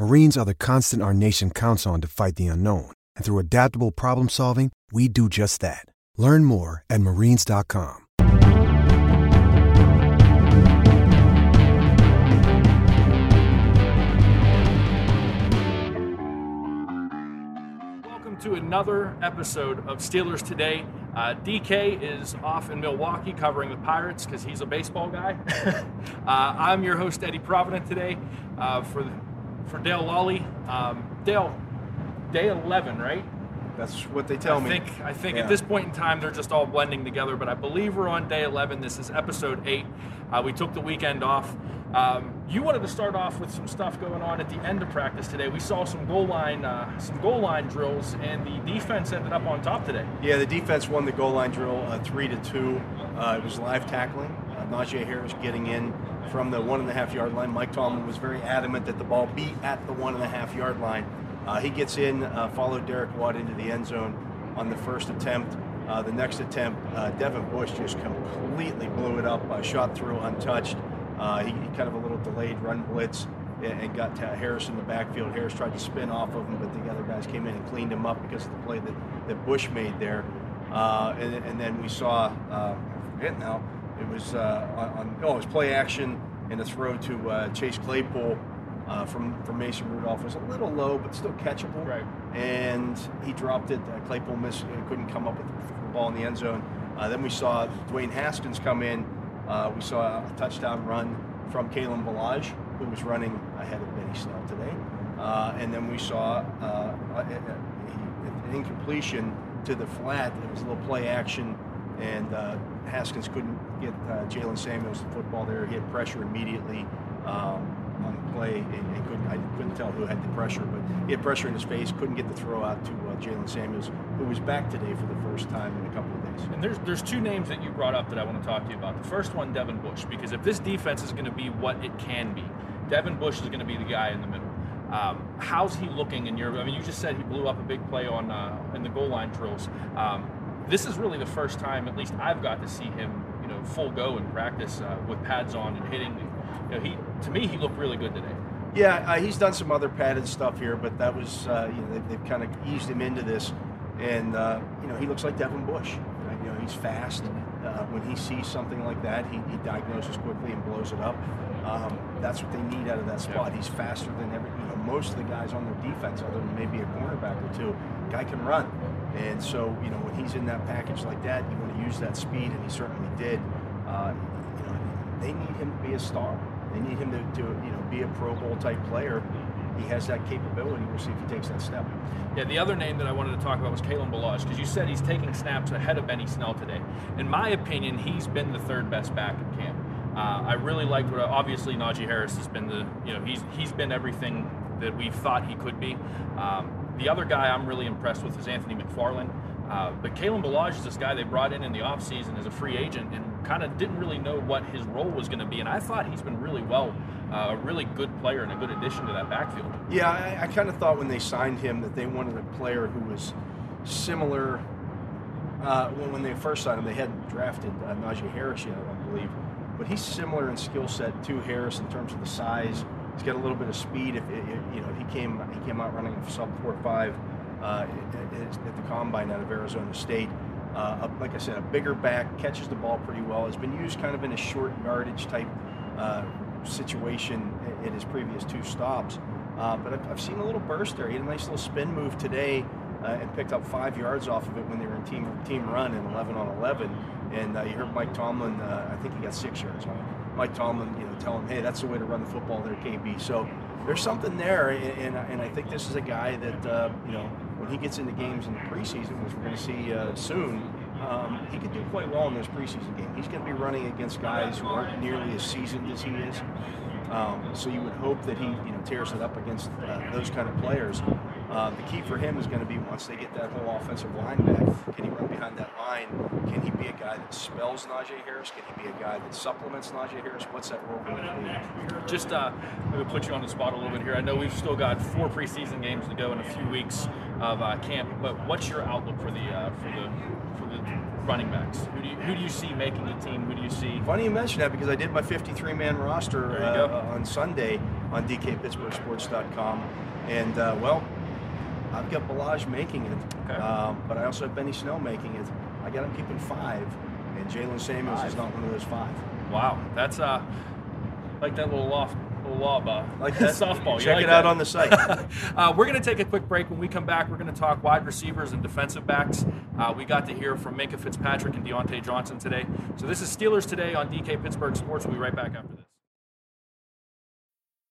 Marines are the constant our nation counts on to fight the unknown. And through adaptable problem solving, we do just that. Learn more at marines.com. Welcome to another episode of Steelers Today. Uh, DK is off in Milwaukee covering the Pirates because he's a baseball guy. uh, I'm your host, Eddie Provident, today uh, for the for Dale Lolley. Um, Dale, day 11, right? That's what they tell I me. Think, I think Yeah. at this point in time, they're just all blending together, but I believe we're on day 11. This is episode 8. Uh, we took the weekend off. Um, you wanted to start off with some stuff going on at the end of practice today. We saw some goal line, uh, some goal line drills, and the defense ended up on top today. Yeah, the defense won the goal line drill uh, three to two. Uh, it was live tackling. Najee Harris getting in from the one and a half yard line. Mike Tomlin was very adamant that the ball be at the one and a half yard line. Uh, he gets in, uh, followed Derek Watt into the end zone on the first attempt. Uh, the next attempt, uh, Devin Bush just completely blew it up, uh, shot through untouched. Uh, he, he kind of a little delayed run blitz and, and got Harris in the backfield. Harris tried to spin off of him, but the other guys came in and cleaned him up because of the play that, that Bush made there. And, and then we saw, I forget now, it was uh, on, oh, it was play action and a throw to uh, Chase Claypool uh, from, from Mason Rudolph was a little low, but still catchable. Right. And he dropped it. Uh, Claypool missed, uh, couldn't come up with the ball in the end zone. Uh, then we saw Dwayne Haskins come in. Uh, we saw a touchdown run from Kalen Ballage, who was running ahead of Benny Snell today. Uh, and then we saw uh, an incompletion to the flat. It was a little play action, and uh, Haskins couldn't get uh, Jaylen Samuels the football there. He had pressure immediately um, on the play, and, couldn't, I couldn't tell who had the pressure, but he had pressure in his face. Couldn't get the throw out to uh, Jaylen Samuels, who was back today for the first time in a couple of days. And there's there's two names that you brought up that I want to talk to you about. The first one, Devin Bush, because if this defense is going to be what it can be, Devin Bush is going to be the guy in the middle. Um, how's he looking in your? I mean, you just said he blew up a big play on uh, in the goal line drills. Um, this is really the first time, at least I've got to see him, you know, full go in practice uh, with pads on and hitting. You know, he to me he looked really good today. Yeah, uh, he's done some other padded stuff here, but that was uh, you know they've, they've kind of eased him into this, and uh, you know he looks like Devin Bush. Right? You know he's fast. Uh, when he sees something like that, he, he diagnoses quickly and blows it up. Um, that's what they need out of that spot. He's faster than every you know most of the guys on their defense, other than maybe a cornerback or two. Guy can run, and so you know when he's in that package like that, you want to use that speed, and he certainly did. Uh, you know they need him to be a star. They need him to, to you know be a Pro Bowl type player. He has that capability. We'll see if he takes that step. Yeah, the other name that I wanted to talk about was Kalen Ballage because you said he's taking snaps ahead of Benny Snell today. In my opinion, he's been the third best back in camp. Uh, I really liked what obviously Najee Harris has been the you know he's he's been everything that we thought he could be. Um, the other guy I'm really impressed with is Anthony McFarland. Uh, but Kalen Ballage is this guy they brought in in the offseason as a free agent and kind of didn't really know what his role was going to be. And I thought he's been really well, uh, a really good player and a good addition to that backfield. Yeah, I, I kind of thought when they signed him that they wanted a player who was similar. Uh, when, when they first signed him, they hadn't drafted uh, Najee Harris yet, I believe, but he's similar in skill set to Harris in terms of the size. He's got a little bit of speed. If it, it- you know, he came he came out running a sub four five uh, at, at- at the combine out of Arizona State. Uh, like I said, a bigger back catches the ball pretty well. Has been used kind of in a short yardage type uh, situation in his previous two stops. Uh, but I've, I've seen a little burst there. He had a nice little spin move today uh, and picked up five yards off of it when they were in team team run in 11 on 11. And uh, you heard Mike Tomlin, uh, I think he got six yards on it. Mike Tomlin, you know, tell him, hey, that's the way to run the football there, KB. So there's something there, and, and, and I think this is a guy that, uh, you know, when he gets into games in the preseason, which we're going to see uh, soon, um, he could do quite well in this preseason game. He's going to be running against guys who aren't nearly as seasoned as he is. Um, so you would hope that he, you know, tears it up against uh, those kind of players. Uh, the key for him is going to be once they get that whole offensive line back, can he run behind that line? Can he be a guy that spells Najee Harris? Can he be a guy that supplements Najee Harris? What's that role going to be? Just uh, maybe put you on the spot a little bit here. I know we've still got four preseason games to go in a few weeks of uh, camp, but what's your outlook for the uh, for the for the running backs? Who do you who do you see making the team? Who do you see? Funny you mention that because I did my 53 man roster uh, on Sunday on DKPittsburghSports.com, and uh, well, I've got Ballage making it, okay. um, but I also have Benny Snell making it. I got him keeping five, and Jaylen Samuels five. is not one of those five. Wow, that's uh, like that little loft lob uh, like that softball. Check like it out on the site. uh, we're going to take a quick break. When we come back, we're going to talk wide receivers and defensive backs. Uh, we got to hear from Minkah Fitzpatrick and Diontae Johnson today. So this is Steelers today on DK Pittsburgh Sports. We'll be right back after this.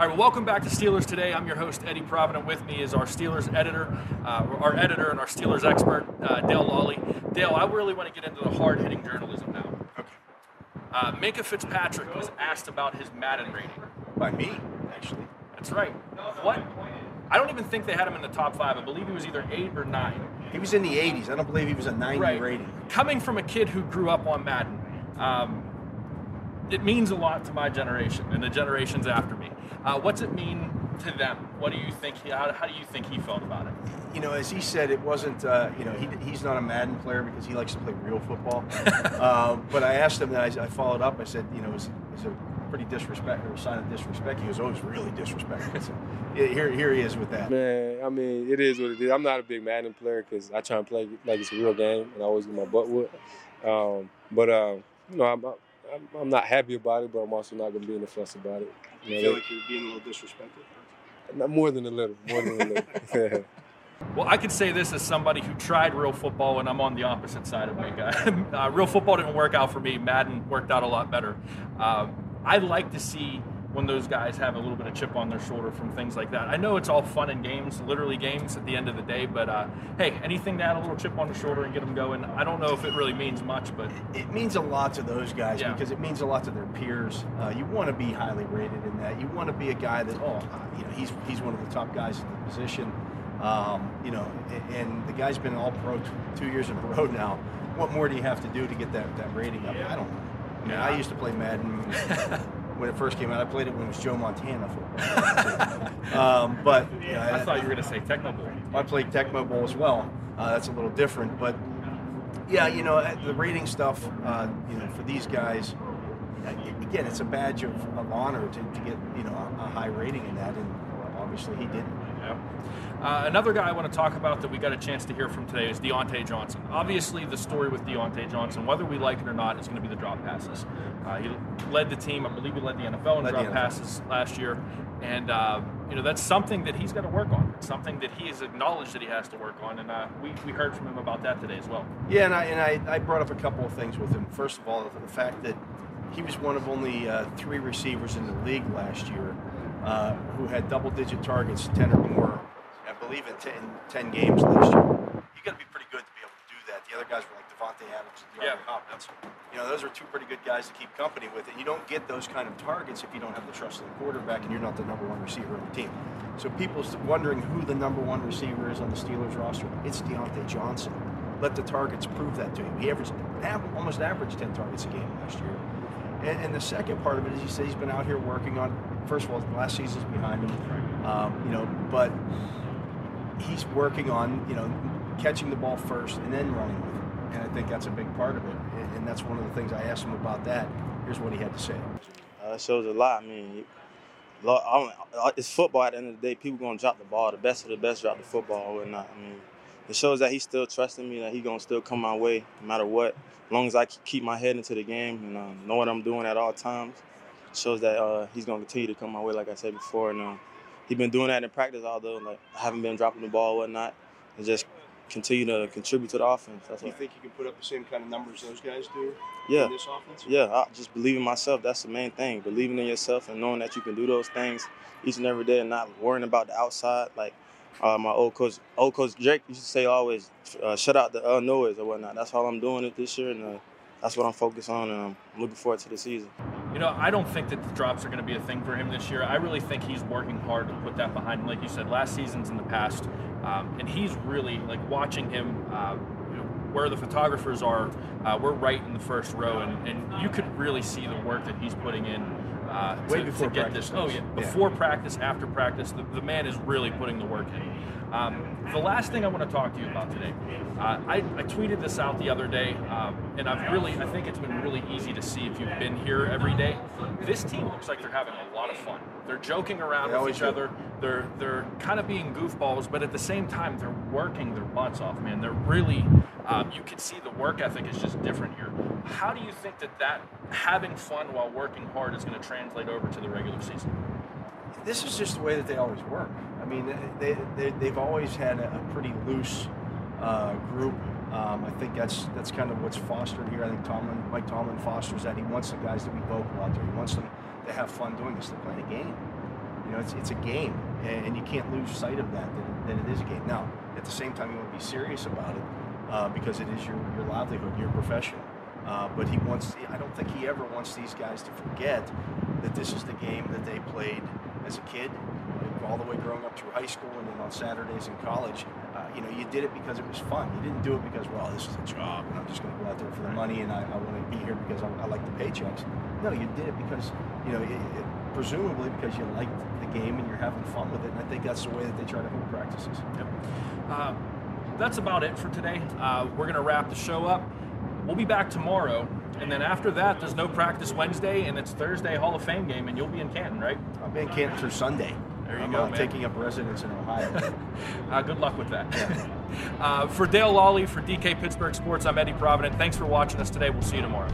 All right, well, welcome back to Steelers Today. I'm your host, Eddie Provident. With me is our Steelers editor, uh, our editor and our Steelers expert, uh, Dale Lolley. Dale, I really want to get into the hard hitting journalism now. Okay. Uh, Minkah Fitzpatrick was asked about his Madden rating. By me, actually. That's right. What? I don't even think they had him in the top five. I believe he was either eight or nine. He was in the 80s. I don't believe he was a 90 right. rating. Coming from a kid who grew up on Madden, um, it means a lot to my generation and the generations after me. Uh, what's it mean to them? What do you think? He, how, how, do you think he felt about it? You know, as he said, it wasn't. Uh, you know, he, he's not a Madden player because he likes to play real football. uh, but I asked him, and I, I, followed up. I said, you know, is, is a pretty disrespect or a sign of disrespect? He goes, oh, it's really disrespectful. so, here, here he is with that. Man, I mean, it is what it is. I'm not a big Madden player because I try and play like it's a real game, and I always get my butt whooped. Um, but um, you know, I'm, I'm, I'm not happy about it, but I'm also not going to be in a fuss about it. You, know, feel like you're being a little disrespected? Not more than a little. More than a little. Well, I could say this as somebody who tried real football, and I'm on the opposite side of Minkah. uh, real football didn't work out for me. Madden worked out a lot better. Um, I like to see when those guys have a little bit of chip on their shoulder from things like that. I know it's all fun and games, literally games at the end of the day, but uh, hey, anything to add a little chip on the shoulder and get them going, I don't know if it really means much, but. It means a lot to those guys yeah. because it means a lot to their peers. Uh, you want to be highly rated in that. You want to be a guy that, oh, you know, he's, he's one of the top guys in the position. Um, you know, and the guy's been all pro two years in a row now. What more do you have to do to get that, that rating up? I don't know. I mean, yeah. I used to play Madden. when it first came out. I played it when it was Joe Montana football. um, but yeah, I, I, thought you were going to say Tecmo Bowl. I played Tecmo Bowl as well. Uh, that's a little different, but yeah, you know the rating stuff. Uh, you know, for these guys, again, it's a badge of, of honor to, to, get you know a, a, high rating in that, and obviously he didn't. Yeah. Uh, another guy I want to talk about that we got a chance to hear from today is Diontae Johnson. Obviously, the story with Diontae Johnson, whether we like it or not, is going to be the drop passes. Uh, he led the team, I believe he led the NFL in Led drop NFL. passes last year, and uh, you know that's something that he's got to work on. It's something that he has acknowledged that he has to work on, and uh, we, we heard from him about that today as well. Yeah, and I and I, I brought up a couple of things with him. First of all, the fact that he was one of only uh, three receivers in the league last year uh, who had double-digit targets, ten or more. Believe in 10, 10 games last year. You got to be pretty good to be able to do that. The other guys were like Davante Adams and DeAndre Yeah. Hopkins. You know, those are two pretty good guys to keep company with, and you don't get those kind of targets if you don't have the trust of the quarterback and you're not the number one receiver on the team. So people's wondering who the number one receiver is on the Steelers roster. It's Diontae Johnson. Let the targets prove that to him. He averaged almost averaged 10 targets a game last year. And, and the second part of it is he said he's been out here working on. First of all, last season's behind him, um, you know, but he's working on you know catching the ball first and then running with it. And I think that's a big part of it. And, that's one of the things I asked him about that. Here's what he had to say. Uh, it shows a lot. I mean, uh, it's football at the end of the day. People gonna drop the ball. The best of the best drop the football or whatnot. I mean, it shows that he's still trusting me. That he gonna still come my way no matter what. As long as I keep my head into the game and uh, know what I'm doing at all times, shows that uh, he's gonna continue to come my way. Like I said before, and uh, he's been doing that in practice. Although like I haven't been dropping the ball or whatnot, and just continue to contribute to the offense. That's you what, think you can put up the same kind of numbers those guys do yeah. in this offense? Yeah, I just believe in myself. That's the main thing. Believing in yourself and knowing that you can do those things each and every day and not worrying about the outside. Like uh, my old coach, old coach Drake used to say always, uh, shut out the uh, noise or whatnot. That's all I'm doing it this year, and uh, that's what I'm focused on. And I'm looking forward to the season. You know, I don't think that the drops are going to be a thing for him this year. I really think he's working hard to put that behind him. Like you said, last season's in the past, um, and he's really like watching him. Uh, you know, where the photographers are, uh, we're right in the first row, and, and you could really see the work that he's putting in. Uh, Way to, before to get practice this. Oh does. yeah, Yeah. before practice, after practice, the, the man is really putting the work in. Um, the last thing I want to talk to you about today, uh, I, I tweeted this out the other day, um, and I've really, I think it's been really easy to see if you've been here every day. This team looks like they're having a lot of fun. They're joking around They with each do. other. They're they're kind of being goofballs, but at the same time, they're working their butts off, man. They're really, um, you can see the work ethic is just different here. How do you think that that having fun while working hard is going to translate over to the regular season? This is just the way that they always work. I mean, they, they, they've always had a, pretty loose uh, group. Um, I think that's that's kind of what's fostered here. I think Tomlin, Mike Tomlin fosters that. He wants the guys to be vocal out there. He wants them to have fun doing this. They're playing a game. You know, it's, it's a game, and, and you can't lose sight of that, that, that it is a game. Now, at the same time, you want to be serious about it uh, because it is your, your livelihood, your profession. Uh, but he wants, I don't think he ever wants these guys to forget that this is the game that they played as a kid, all the way growing up through high school and then on Saturdays in college. Uh, you know, you did it because it was fun. You didn't do it because, well, this is a job and I'm just going to go out there for the money and I, I want to be here because I, I like the paychecks. No, you did it because, you know, it, it, presumably because you liked the game and you're having fun with it. And I think that's the way that they try to hold practices. Yep. Uh, that's about it for today. Uh, we're going to wrap the show up. We'll be back tomorrow. And then after that, there's no practice Wednesday, and it's Thursday Hall of Fame game, and you'll be in Canton, right? I'll be in Canton through Sunday. There you I'm go, uh, taking up residence in Ohio. Uh, good luck with that. uh, for Dale Lolley, for DK Pittsburgh Sports, I'm Eddie Provident. Thanks for watching us today. We'll see you tomorrow.